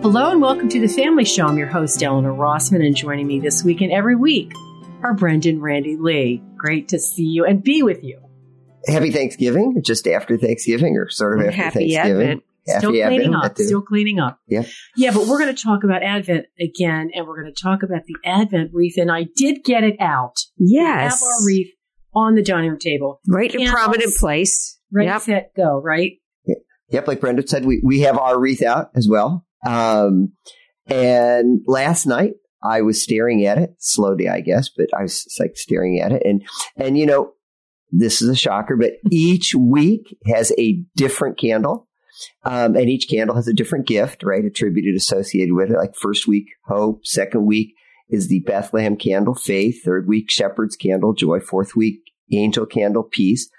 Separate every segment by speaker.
Speaker 1: Hello and welcome to the Family Show. I'm your host, Eleanor Rossman, and joining me this week and every week are Brenda and Randy Lee. Great to see you and be with you.
Speaker 2: Happy Thanksgiving, just after Thanksgiving, or sort of after Thanksgiving.
Speaker 3: Happy
Speaker 2: Thanksgiving.
Speaker 3: Advent.
Speaker 2: Happy
Speaker 1: Still cleaning
Speaker 2: Advent,
Speaker 1: up. Still cleaning up.
Speaker 2: Yeah.
Speaker 1: Yeah, but we're going to talk about Advent again, and we're going to talk about the Advent wreath. And I did get it out.
Speaker 3: Yes.
Speaker 1: We have our wreath on the dining room table.
Speaker 3: Right in a prominent place.
Speaker 1: Ready,
Speaker 3: Yep.
Speaker 1: set, go, right?
Speaker 2: Yep, like Brenda said, we, we have our wreath out as well. Um, and last night I was staring at it slowly, I guess, but I was like staring at it. And, and you know, this is a shocker, but each week has a different candle. Um, and each candle has a different gift, right? Attributed, associated with it. Like first week, hope. Second week is the Bethlehem candle, faith. Third week, shepherd's candle, joy. Fourth week, angel candle, peace.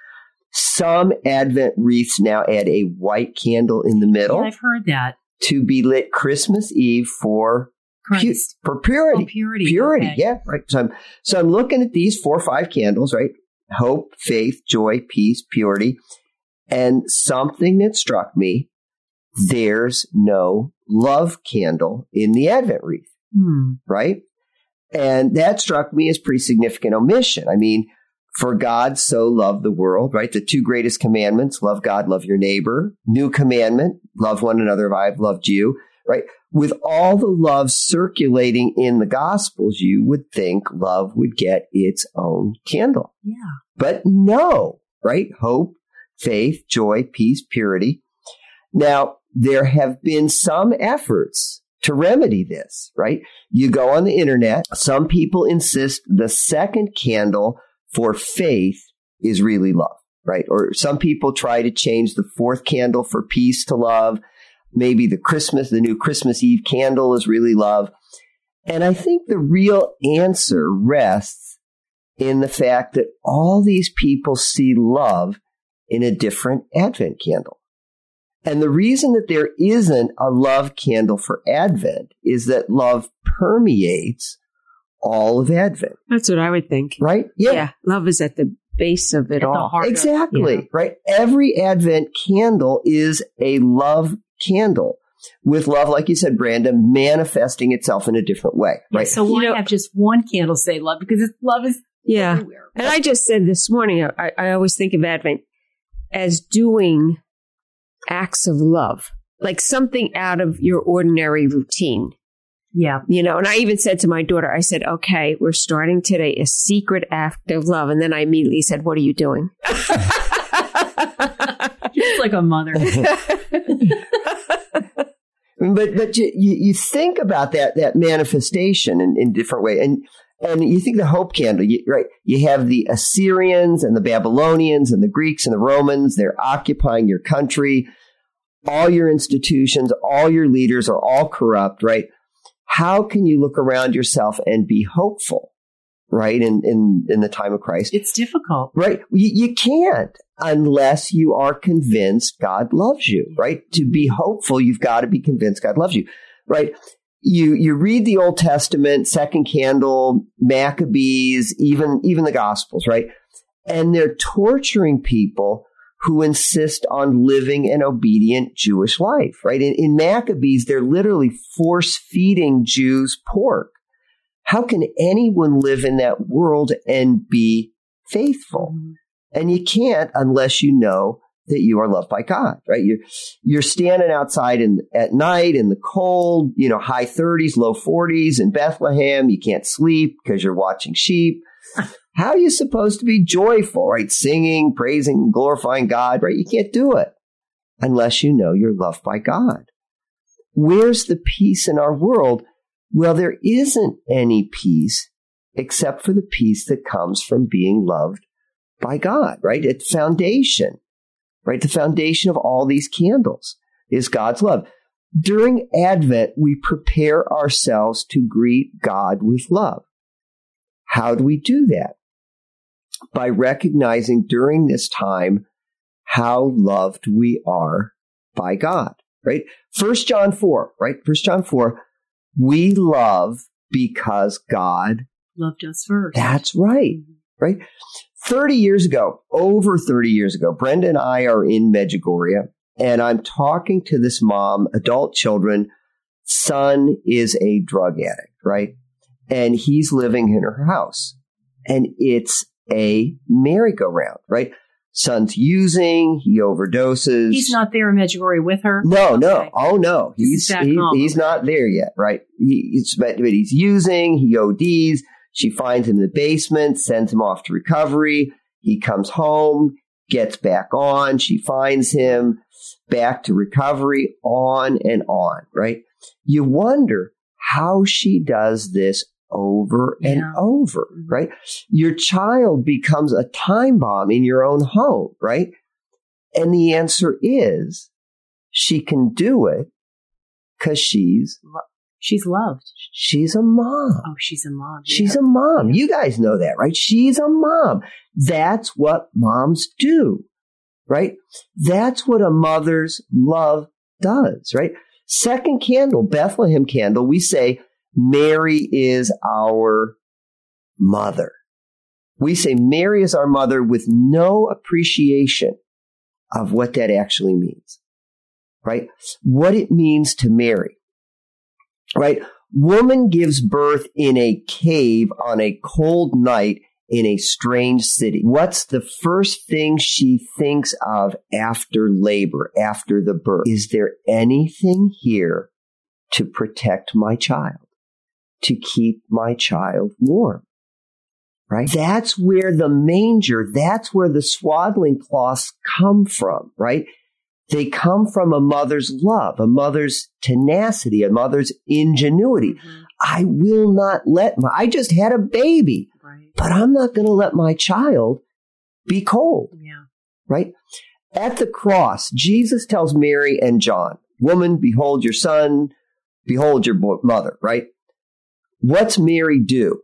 Speaker 2: Some Advent wreaths now add a white candle in the middle
Speaker 1: Yeah, I've heard that.
Speaker 2: to be lit Christmas Eve for pu- for purity.
Speaker 1: Oh, purity.
Speaker 2: Purity,
Speaker 1: Okay.
Speaker 2: yeah, right. So I'm so I'm looking at these four or five candles, right? Hope, faith, joy, peace, purity, and something that struck me: there's no love candle in the Advent wreath,
Speaker 1: Hmm.
Speaker 2: right? And that struck me as pretty significant omission. I mean, for God so loved the world, right? The two greatest commandments, love God, love your neighbor. New commandment, love one another, if I've loved you, right? With all the love circulating in the gospels, you would think love would get its own candle.
Speaker 1: Yeah.
Speaker 2: But no, right? Hope, faith, joy, peace, purity. Now, there have been some efforts to remedy this, right? You go on the internet. Some people insist the second candle for faith is really love, right? Or some people try to change the fourth candle for peace to love. Maybe the Christmas, the new Christmas Eve candle is really love. And I think the real answer rests in the fact that all these people see love in a different Advent candle. And the reason that there isn't a love candle for Advent is that love permeates all of Advent,
Speaker 3: That's what I would think.
Speaker 2: right?
Speaker 3: Yeah. Love is at the base of it
Speaker 1: At the
Speaker 3: all.
Speaker 1: heart.
Speaker 2: Exactly,
Speaker 3: Yeah.
Speaker 2: right? Every Advent candle is a love candle with love, like you said, Brandon, manifesting itself in a different way,
Speaker 1: Yeah,
Speaker 2: right?
Speaker 1: So why
Speaker 3: You know-
Speaker 1: have just one candle say love? Because it's, love is
Speaker 3: Yeah.
Speaker 1: everywhere.
Speaker 3: And I just said this morning, I, I always think of Advent as doing acts of love, like something out of your ordinary routine.
Speaker 1: Yeah.
Speaker 3: You know, and I even said to my daughter, I said, okay, we're starting today a secret act of love. And then I immediately said, what are you doing?
Speaker 1: Just like a mother.
Speaker 2: But but you, you, you think about that that manifestation in, in different way, and and you think the hope candle, you, right? You have the Assyrians and the Babylonians and the Greeks and the Romans. They're occupying your country. All your institutions, all your leaders are all corrupt, right? How can you look around yourself and be hopeful, right? In in in the time of Christ,
Speaker 1: it's difficult.
Speaker 2: Right. You, you can't unless you are convinced God loves you, right? To be hopeful, you've got to be convinced God loves you, right? You, you read the Old Testament, Second Candle, Maccabees, even, even the Gospels, right? And they're torturing people who insist on living an obedient Jewish life, right? In, in Maccabees, they're literally force feeding Jews pork. How can anyone live in that world and be faithful? Mm-hmm. And you can't unless you know that you are loved by God, right? You're, you're standing outside in, at night in the cold, you know, high 30s, low 40s in Bethlehem. You can't sleep because you're watching sheep. How are you supposed to be joyful, right? Singing, praising, glorifying God, right? You can't do it unless you know you're loved by God. Where's the peace in our world? Well, there isn't any peace except for the peace that comes from being loved by God, right? It's foundation, right? The foundation of all these candles is God's love. During Advent, we prepare ourselves to greet God with love. How do we do that? By recognizing during this time how loved we are by God, right? First John 4, right? First John 4, we love because God
Speaker 1: Loved us first.
Speaker 2: that's right, mm-hmm. right? 30 years ago, over 30 years ago, Brenda and I are in Medjugorje and I'm talking to this mom, adult children. Son is a drug addict, right? And he's living in her house and it's a merry-go-round, right? Son's using, he overdoses.
Speaker 1: He's not there in Medjugorje with her.
Speaker 2: No, no. Oh, no. He's he- he's not there yet, right? He, he's, but but he's using. He ODs. She finds him in the basement, sends him off to recovery. He comes home, gets back on. She finds him back to recovery, on and on, right? You wonder how she does this over and over,
Speaker 1: Mhm.
Speaker 2: right? Your child becomes a time bomb in your own home, right? And the answer is she can do it because she's
Speaker 1: She's loved.
Speaker 2: she's a mom.
Speaker 1: Oh, she's a mom.
Speaker 2: She's a mom. You guys know that, right? She's a mom. That's what moms do, right? That's what a mother's love does, right? Second candle, Bethlehem candle, we say Mary is our mother. We say Mary is our mother with no appreciation of what that actually means, right? What it means to Mary, right? Woman gives birth in a cave on a cold night in a strange city. What's the first thing she thinks of after labor, after the birth? Is there anything here to protect my child, to keep my child warm? Right? That's where the manger, that's where the swaddling cloths come from, right? They come from a mother's love, a mother's tenacity, a mother's ingenuity.
Speaker 1: Mhm.
Speaker 2: I will not let my, I just had a baby,
Speaker 1: Right.
Speaker 2: but I'm not going to let my child be cold,
Speaker 1: Yeah.
Speaker 2: right? At the cross, Jesus tells Mary and John, woman, behold your son, behold your mother, right? What's Mary do?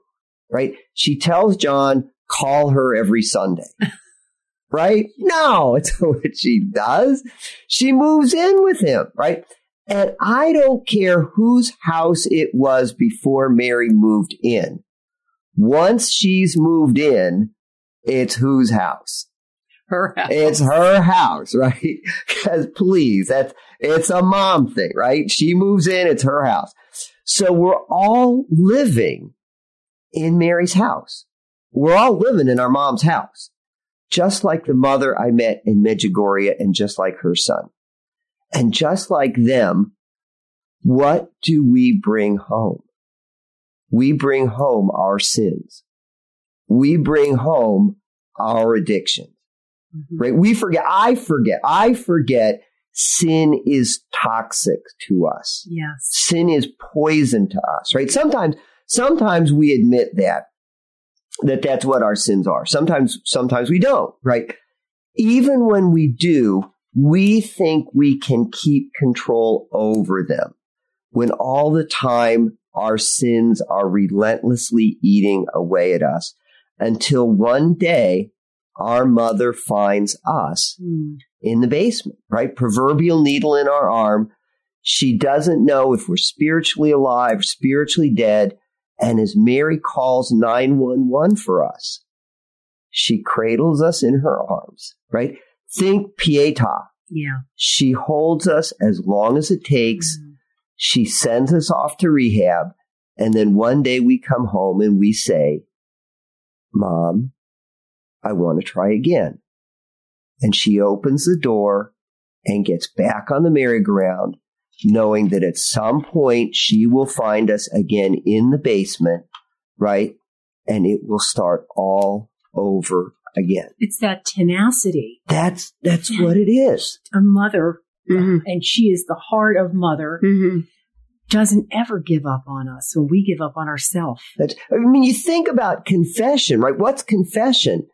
Speaker 2: Right? She tells John, call her every Sunday. right? No, it's what she does. She moves in with him, right? And I don't care whose house it was before Mary moved in. Once she's moved in, it's whose house?
Speaker 1: Her house.
Speaker 2: It's her house, right? Because please, that's, it's a mom thing, right? She moves in, it's her house. So we're all living in Mary's house. We're all living in our mom's house. Just like the mother I met in Medjugorje and just like her son. And just like them, what do we bring home? We bring home our sins. We bring home our addictions
Speaker 1: Mhm.
Speaker 2: right? We forget, I forget, I forget sin is toxic to us.
Speaker 1: Yes.
Speaker 2: Sin is poison to us, right? Sometimes, sometimes we admit that, that that's what our sins are. Sometimes, sometimes we don't, right? Even when we do, we think we can keep control over them when all the time our sins are relentlessly eating away at us until one day our mother finds us
Speaker 1: Mm.
Speaker 2: In the basement, right? Proverbial needle in our arm. She doesn't know if we're spiritually alive, spiritually dead. And as Mary calls 911 for us, she cradles us in her arms, right? Think Pietà.
Speaker 1: Yeah.
Speaker 2: She holds us as long as it takes.
Speaker 1: Mhm.
Speaker 2: She sends us off to rehab. And then one day we come home and we say, Mom, I want to try again. And she opens the door and gets back on the merry-go-round, knowing that at some point she will find us again in the basement, right? And it will start all over again.
Speaker 1: It's that tenacity.
Speaker 2: That's, that's what it is.
Speaker 1: A mother,
Speaker 3: Mhm.
Speaker 1: and she is the heart of mother,
Speaker 3: Mhm.
Speaker 1: doesn't ever give up on us when we give up on ourselves.
Speaker 2: I mean, you think about confession, right? What's confession?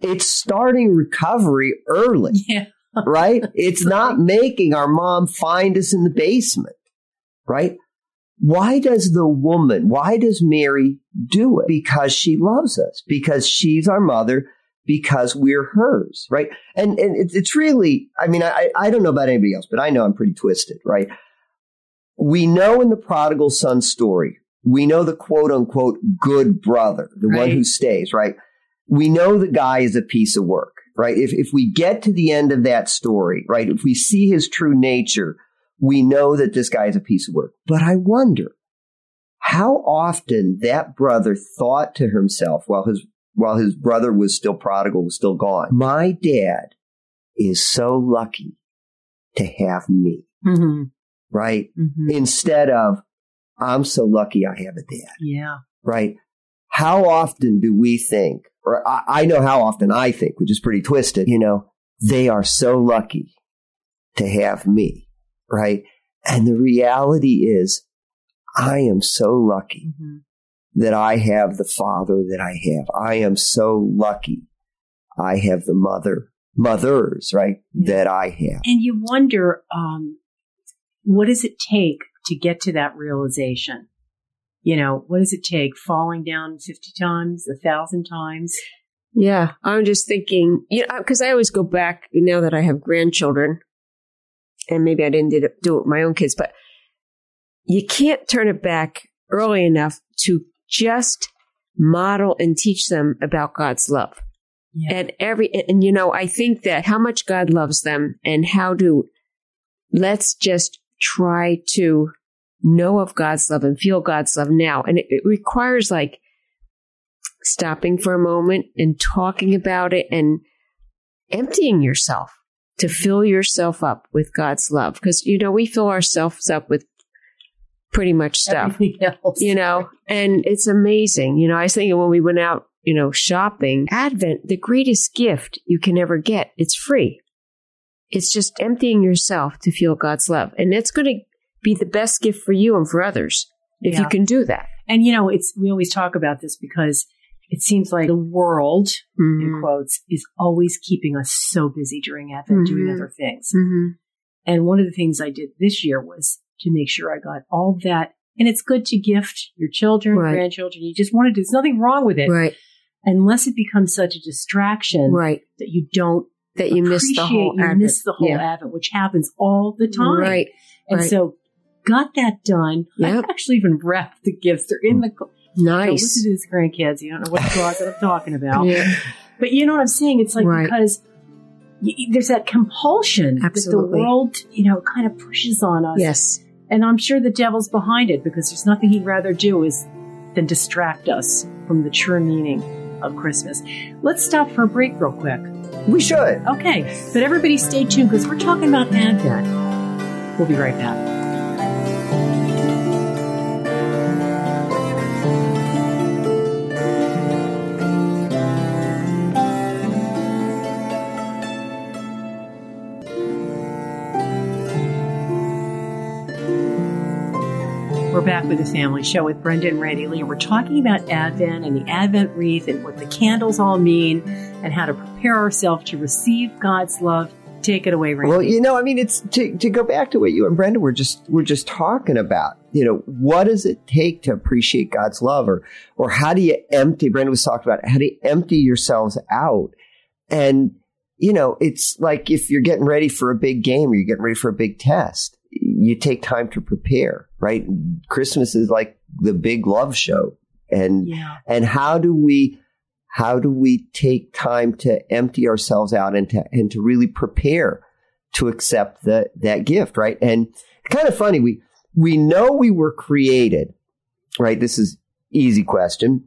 Speaker 2: It's starting recovery early,
Speaker 1: Yeah.
Speaker 2: right? It's not making our mom find us in the basement, right? Why does the woman, why does Mary do it? Because she loves us, because she's our mother, because we're hers, right? And, and it's, it's really, I mean, I, I don't know about anybody else, but I know I'm pretty twisted, right? We know in the prodigal son story, we know the quote unquote good brother, the one who stays, right? We know the guy is a piece of work, right? If, if we get to the end of that story, right? If we see his true nature, we know that this guy is a piece of work. But I wonder how often that brother thought to himself while his, while his brother was still prodigal, was still gone. My dad is so lucky to have me,
Speaker 1: Mm-hmm.
Speaker 2: right?
Speaker 1: Mm-hmm.
Speaker 2: Instead of, I'm so lucky I have a dad,
Speaker 1: Yeah.
Speaker 2: right? How often do we think, or I, I know how often I think, which is pretty twisted, you know, they are so lucky to have me, right? And the reality is, I am so lucky
Speaker 1: Mm-hmm.
Speaker 2: that I have the father that I have. I am so lucky I have the mother, mothers, right,
Speaker 1: Yeah.
Speaker 2: that I have.
Speaker 1: And you wonder, um, what does it take to get to that realization? You know, what does it take? Falling down 50 times, a thousand times?
Speaker 3: Yeah, I'm just thinking, you know, because I always go back now that I have grandchildren, and maybe I didn't do it with my own kids, but you can't turn it back early enough to just model and teach them about God's love.
Speaker 1: Yeah.
Speaker 3: And every, and you know, I think that how much God loves them and how to, let's just try to know of God's love and feel God's love now. And it, it requires like stopping for a moment and talking about it and emptying yourself to fill yourself up with God's love. Cause, you know, we fill ourselves up with pretty much stuff
Speaker 1: else.
Speaker 3: you know, and it's amazing. You know, I was thinking when we went out, you know, shopping, Advent, the greatest gift you can ever get, it's free. It's just emptying yourself to feel God's love. And it's going to be the best gift for you and for others if
Speaker 1: Yeah.
Speaker 3: you can do that.
Speaker 1: And you know, it's, we always talk about this because it seems like the world, in
Speaker 3: Mhm.
Speaker 1: quotes, is always keeping us so busy during Advent doing
Speaker 3: Mhm.
Speaker 1: other things.
Speaker 3: Mhm.
Speaker 1: And one of the things I did this year was to make sure I got all that. And it's good to gift your children,
Speaker 3: Right.
Speaker 1: grandchildren. You just want to do, there's nothing wrong with it.
Speaker 3: Right,
Speaker 1: Unless it becomes such a distraction
Speaker 3: right.
Speaker 1: that you don't
Speaker 3: That you miss the whole
Speaker 1: you
Speaker 3: Advent.
Speaker 1: miss the whole
Speaker 3: Yeah.
Speaker 1: Advent, which happens all the time.
Speaker 3: Right.
Speaker 1: And
Speaker 3: right.
Speaker 1: so got that done.
Speaker 3: Yep.
Speaker 1: I actually even wrapped the gifts. They're in the,
Speaker 3: Nice.
Speaker 1: listen to these grandkids. You don't know what closet I'm talking about.
Speaker 3: Yeah.
Speaker 1: But you know what I'm saying? It's like
Speaker 3: Right.
Speaker 1: because y- there's that compulsion that the world, you know, kind of pushes on us.
Speaker 3: Yes.
Speaker 1: And I'm sure the devil's behind it because there's nothing he'd rather do is than distract us from the true meaning of Christmas. Let's stop for a break real quick.
Speaker 2: We should.
Speaker 1: Okay, but everybody stay tuned because we're talking about Advent. We'll be right back. We're back with the family show with Brenda and Randy Lee. We're talking about Advent and the Advent wreath and what the candles all mean and how to prepare ourselves to receive God's love. Take it away, Randy.
Speaker 2: Well, you know, I mean, it's to, to go back to what you and Brenda were just were just talking about. You know, what does it take to appreciate God's love, or or how do you empty? Brenda was talking about how do you empty yourselves out, and you know, it's like if you're getting ready for a big game or you're getting ready for a big test, you take time to prepare. Right? Christmas is like the big love show, and
Speaker 1: yeah.
Speaker 2: and how do we how do we take time to empty ourselves out and to and to really prepare to accept that that gift right and kind of funny we we know we were created right this is easy question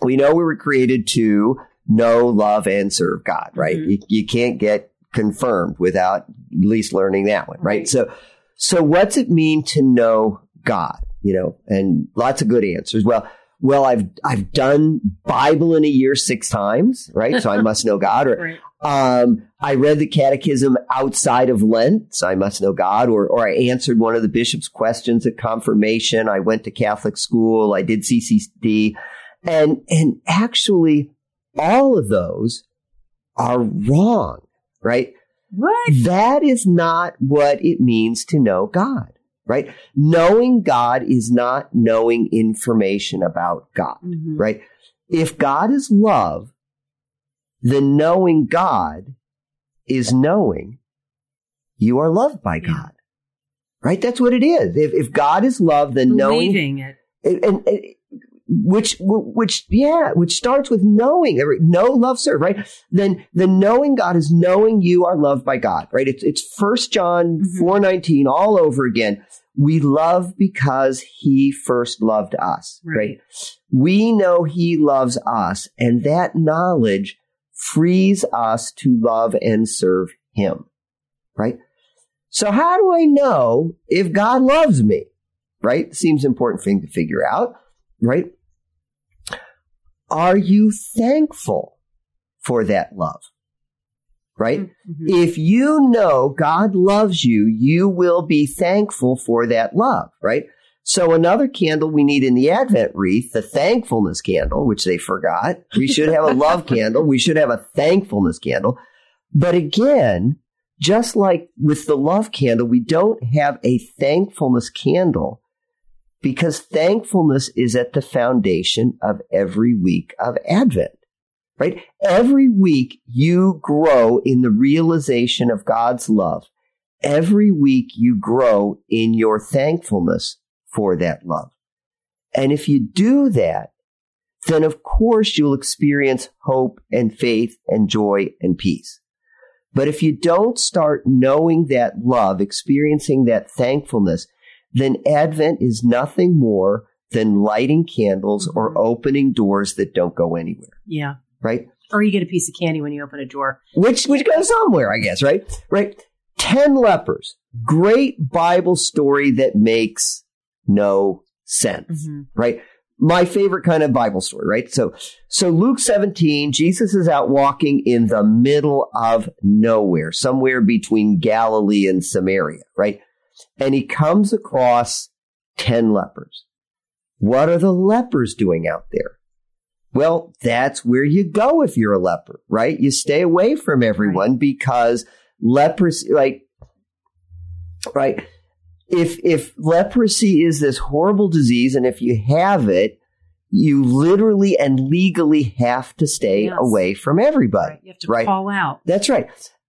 Speaker 2: we know we were created to know love and serve god right
Speaker 1: Mhm.
Speaker 2: you, you can't get confirmed without at least learning that one right
Speaker 1: Right.
Speaker 2: so so what's it mean to know god you know and lots of good answers well well, I've I've done Bible in a year six times, right? So I must know God. Or
Speaker 1: Right.
Speaker 2: um, I read the Catechism outside of Lent, so I must know God. Or or I answered one of the bishop's questions at confirmation. I went to Catholic school. I did CCD, and and actually, all of those are wrong, right?
Speaker 1: What?
Speaker 2: That is not what it means to know God, right? Knowing God is not knowing information about God,
Speaker 1: Mhm.
Speaker 2: right? If God is love, then knowing God is knowing you are loved by. God, right? That's what it is. If, if God is love, then knowing
Speaker 1: Believing it.
Speaker 2: and, and, and which, which, yeah, which starts with knowing, know, love, serve, right? Then, the knowing God is knowing you are loved by God, right? It's, it's first John mm-hmm. 419 all over again. We love because he first loved us, right. right? We know he loves us and that knowledge frees us to love and serve him, right? So how do I know if God loves me? Right? Seems important thing to figure out, right? Are you thankful for that love? Right? Mm-hmm. If you know God loves you, you will be thankful for that love, right? So another candle we need in the Advent wreath, the thankfulness candle, which they forgot. We should have a love candle. We should have a thankfulness candle. But again, just like with the love candle, we don't have a thankfulness candle because thankfulness is at the foundation of every week of Advent, right? Every week you grow in the realization of God's love. Every week you grow in your thankfulness for that love. And if you do that, then of course you'll experience hope and faith and joy and peace. But if you don't start knowing that love, experiencing that thankfulness, then Advent is nothing more than lighting candles mm-hmm. or opening doors that don't go anywhere.
Speaker 1: Yeah.
Speaker 2: Right?
Speaker 1: Or you get a piece of candy when you open a door.
Speaker 2: Which which goes somewhere, I guess, right? Right. Ten lepers. Great Bible story that makes no sense. Mm-hmm. Right? my favorite kind of Bible story, right? So, so Luke 17, Jesus is out walking in the middle of nowhere, somewhere between Galilee and Samaria, right? And he comes across 10 lepers. What are the lepers doing out there? Well, that's where you go if you're a leper, right? You stay away from everyone right. because leprosy, like, right? if if leprosy is this horrible disease and if you have it you literally and legally have to stay yes. away from everybody
Speaker 1: right. you have to right? call out
Speaker 2: that's right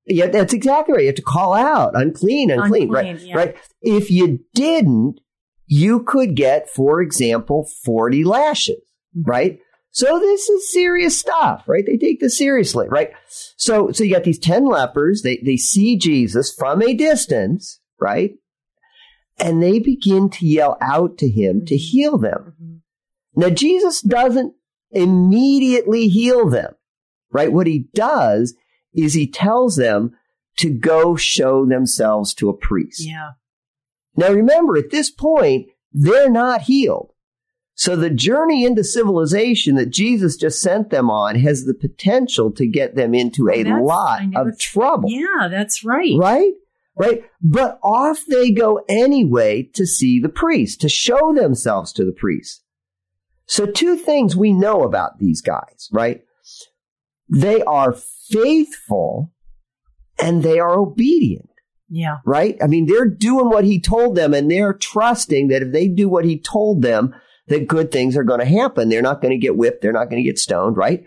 Speaker 2: yeah that's exactly right you have to call out unclean unclean, unclean right yeah. right if you didn't you could get for example 40 lashes mm-hmm. right so this is serious stuff, right? They take this seriously, right? So, so you got these 10 lepers. They, they see Jesus from a distance, right? and they begin to yell out to him to mm-hmm. heal them. Mm-hmm. Now, Jesus doesn't immediately heal them, right? What he does is he tells them to go show themselves to a priest.
Speaker 1: Yeah.
Speaker 2: Now, remember, at this point, they're not healed. So the journey into civilization that Jesus just sent them on has the potential to get them into a lot of trouble.
Speaker 1: Yeah, that's right.
Speaker 2: Right? right? But off they go anyway to see the priest, to show themselves to the priest. So two things we know about these guys, right? They are faithful and they are obedient.
Speaker 1: Yeah.
Speaker 2: Right? I mean, they're doing what he told them and they're trusting that if they do what he told them, that good things are going to happen. They're not going to get whipped. They're not going to get stoned, right?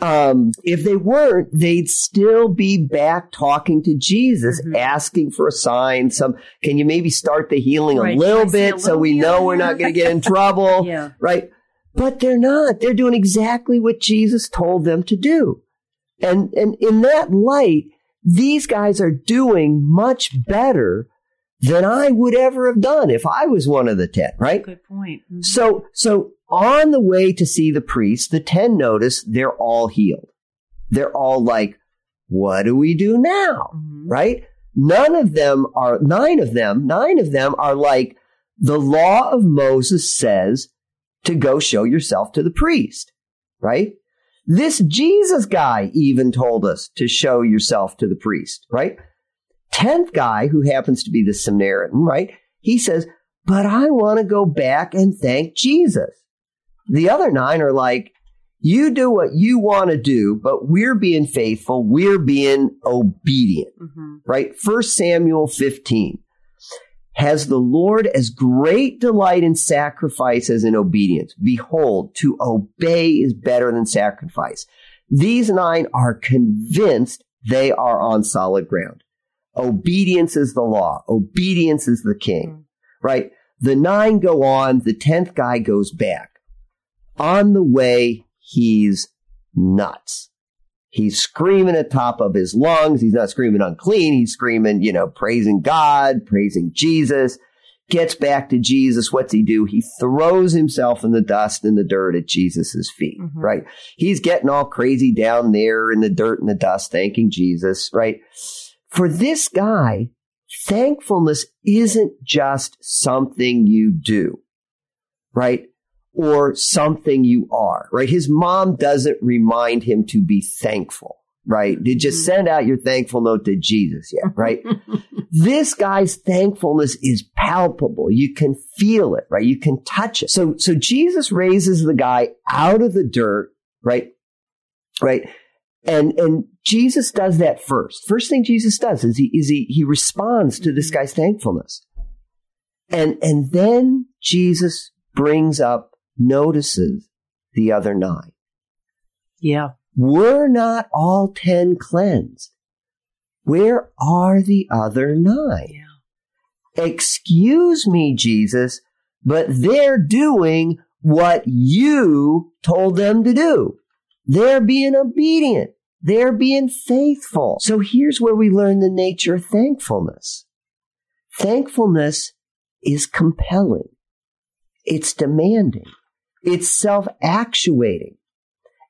Speaker 2: Um, if they weren't, they'd still be back talking to Jesus, mm-hmm. asking for a sign. Some, can you maybe start the healing right. a little bit a little so we know we're not going to get in trouble?
Speaker 1: yeah.
Speaker 2: Right. But they're not. They're doing exactly what Jesus told them to do. And, and in that light, these guys are doing much better than I would ever have done if I was one of the ten, right?
Speaker 1: Good point. Mm-hmm.
Speaker 2: So, so on the way to see the priest, the 10 notice they're all healed. They're all like, what do we do now? Mm-hmm. Right? None of them are, nine of them, nine of them are like, the law of Moses says to go show yourself to the priest. Right? This Jesus guy even told us to show yourself to the priest. Right? Tenth guy, who happens to be the Samaritan, right? He says, but I want to go back and thank Jesus. The other nine are like, you do what you want to do, but we're being faithful. We're being obedient, mm-hmm. right? First Samuel 15 has the Lord as great delight in sacrifice as in obedience. Behold, to obey is better than sacrifice. These nine are convinced they are on solid ground. Obedience is the law. Obedience is the king, right? The nine go on. The tenth guy goes back. on the way, he's nuts. He's screaming at top of his lungs. He's not screaming unclean. He's screaming, you know, praising God, praising Jesus. Gets back to Jesus. What's he do? He throws himself in the dust and the dirt at Jesus' feet,
Speaker 1: Mhm.
Speaker 2: right? He's getting all crazy down there in the dirt and the dust, thanking Jesus, right? For this guy, thankfulness isn't just something you do, right? Or something you are, right? His mom doesn't remind him to be thankful, right? Did you
Speaker 1: Mhm.
Speaker 2: send out your thankful note to Jesus yet, right? this guy's thankfulness is palpable. You can feel it, right? You can touch it. So, so Jesus raises the guy out of the dirt, right? Right. And, and Jesus does that first. First thing Jesus does is he, is he, he responds to this guy's thankfulness. And, and then Jesus brings up, notices the other nine.
Speaker 1: Yeah.
Speaker 2: Were not all ten cleansed? Where are the other nine?
Speaker 1: Yeah.
Speaker 2: Excuse me, Jesus, but they're doing what you told them to do. They're being obedient. They're being faithful. So here's where we learn the nature of thankfulness. Thankfulness is compelling. It's demanding. It's self-actuating.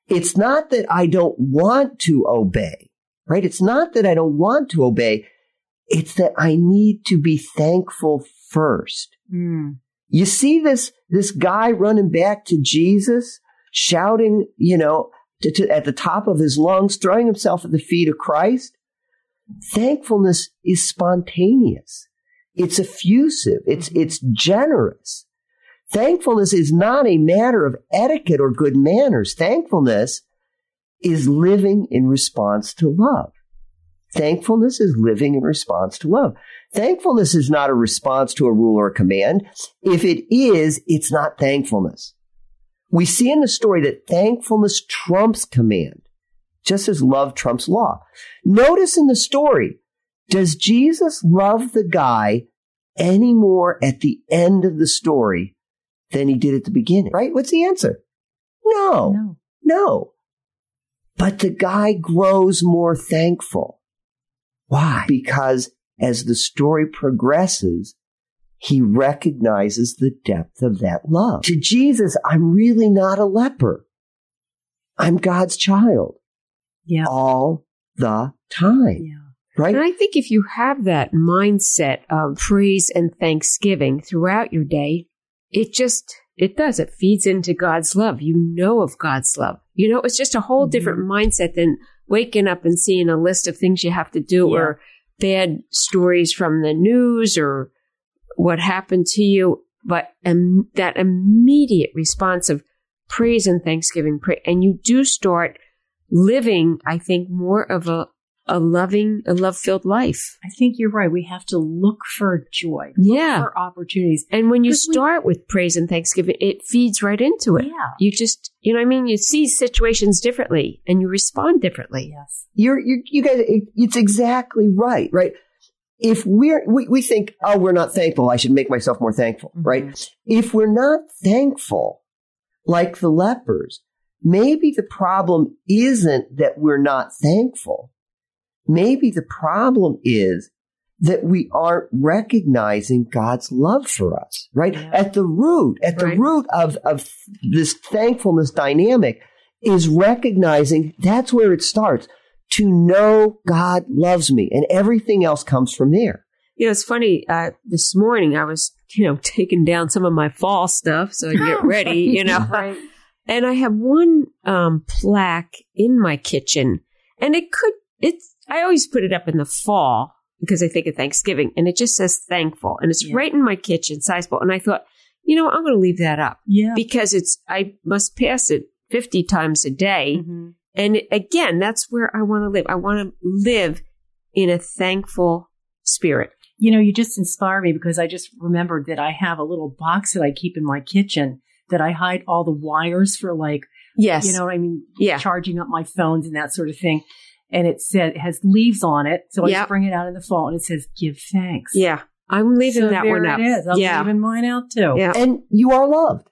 Speaker 2: It's not that I don't want to obey, right? It's not that I don't want to obey. It's that I need to be thankful first.
Speaker 1: Mm.
Speaker 2: You see this, this guy running back to Jesus, shouting, you know, to, to, at the top of his lungs, throwing himself at the feet of Christ. Thankfulness is spontaneous. It's effusive. It's, it's generous. Thankfulness is not a matter of etiquette or good manners. Thankfulness is living in response to love. Thankfulness is living in response to love. Thankfulness is not a response to a rule or a command. If it is, it's not thankfulness. We see in the story that thankfulness trumps command, just as love trumps law. Notice in the story, does Jesus love the guy any more at the end of the story than he did at the beginning? Right? What's the answer? No.
Speaker 1: No.
Speaker 2: No. But the guy grows more thankful. Why? Because as the story progresses, he recognizes the depth of that love. To Jesus, I'm really not a leper. I'm God's child
Speaker 1: Yeah.
Speaker 2: all the time,
Speaker 1: Yeah.
Speaker 2: right?
Speaker 3: And I think if you have that mindset of praise and thanksgiving throughout your day, it just, it does. It feeds into God's love. You know of God's love. You know, it's just a whole
Speaker 1: Mhm.
Speaker 3: different mindset than waking up and seeing a list of things you have to do
Speaker 1: Yeah.
Speaker 3: or bad stories from the news or what happened to you. But um, that immediate response of praise and thanksgiving, pra- and you do start living, I think, more of a, a loving, a love filled life.
Speaker 1: I think you're right. We have to look for joy.
Speaker 3: Yeah.
Speaker 1: For opportunities.
Speaker 3: And when you
Speaker 1: Because we-
Speaker 3: start with praise and thanksgiving, it feeds right into it.
Speaker 1: Yeah.
Speaker 3: You just, you know what I mean? You see situations differently and you respond differently.
Speaker 1: Yes.
Speaker 2: You're, you're, you guys, it, it's exactly right, right? If we're, we, we think, oh, we're not thankful. I should make myself more thankful,
Speaker 1: Mhm.
Speaker 2: right? If we're not thankful, like the lepers, maybe the problem isn't that we're not thankful. Maybe the problem is that we aren't recognizing God's love for us, right?
Speaker 1: Yeah.
Speaker 2: At the root, at the
Speaker 3: Right.
Speaker 2: root of, of this thankfulness dynamic is recognizing that's where it starts to know God loves me and everything else comes from there.
Speaker 3: You know, it's funny. Uh, this morning I was, you know, taking down some of my fall stuff so I get ready, you know.
Speaker 1: Right.
Speaker 3: And I have one um, plaque in my kitchen, and it could. It's. I always put it up in the fall because I think of Thanksgiving, and it just says thankful, and it's
Speaker 1: Yeah.
Speaker 3: right in my kitchen, sizable. And I thought, you know, I'm going to leave that up
Speaker 1: Yeah.
Speaker 3: because it's. I must pass it fifty times a day,
Speaker 1: Mhm.
Speaker 3: and again, that's where I want to live. I want to live in a thankful spirit.
Speaker 1: You know, you just inspire me because I just remembered that I have a little box that I keep in my kitchen that I hide all the wires for like,
Speaker 3: Yes.
Speaker 1: you know what I mean?
Speaker 3: Yeah.
Speaker 1: Charging up my phones and that sort of thing. And it said, it has leaves on it. So I just bring it out in the fall and it says, give thanks.
Speaker 3: Yeah. I'm leaving
Speaker 1: So
Speaker 3: that
Speaker 1: there
Speaker 3: one up.
Speaker 1: It is. I'm
Speaker 3: yeah.
Speaker 1: leaving mine out too.
Speaker 3: Yeah.
Speaker 2: And you are loved.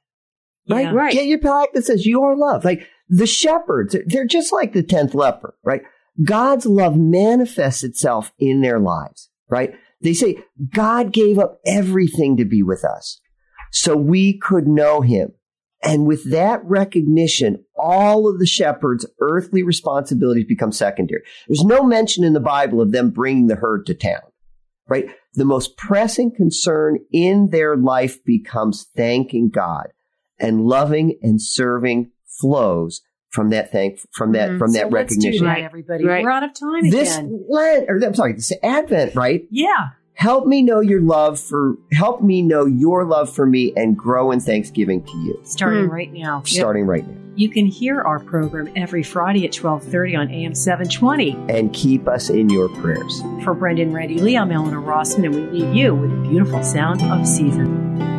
Speaker 2: right?
Speaker 1: Yeah.
Speaker 3: Right.
Speaker 2: Get your plaque that says you are loved. Like the shepherds, they're- they're just like the 10th leper, right? God's love manifests itself in their lives, right? They say God gave up everything to be with us so we could know him. And with that recognition, all of the shepherds' earthly responsibilities become secondary. There's no mention in the Bible of them bringing the herd to town, right? The most pressing concern in their life becomes thanking God and loving and serving flows from that thank, from that,
Speaker 3: Mhm.
Speaker 2: from that
Speaker 1: so let's do
Speaker 2: recognition.
Speaker 1: that,
Speaker 3: Right.
Speaker 1: everybody.
Speaker 3: Right.
Speaker 1: We're out of time
Speaker 2: This
Speaker 1: again.
Speaker 2: Lent, or I'm sorry, this Advent, right?
Speaker 1: Yeah.
Speaker 2: Help me know your love for, help me know your love for me and grow in thanksgiving to you.
Speaker 1: Starting
Speaker 3: Hmm.
Speaker 1: right now.
Speaker 2: Starting right now.
Speaker 1: You can hear our program every Friday at 1230 on AM 720.
Speaker 2: And keep us in your prayers.
Speaker 1: For Brenda and Randy Lee, I'm Eleanor Rossman, and we leave you with the beautiful sound of season.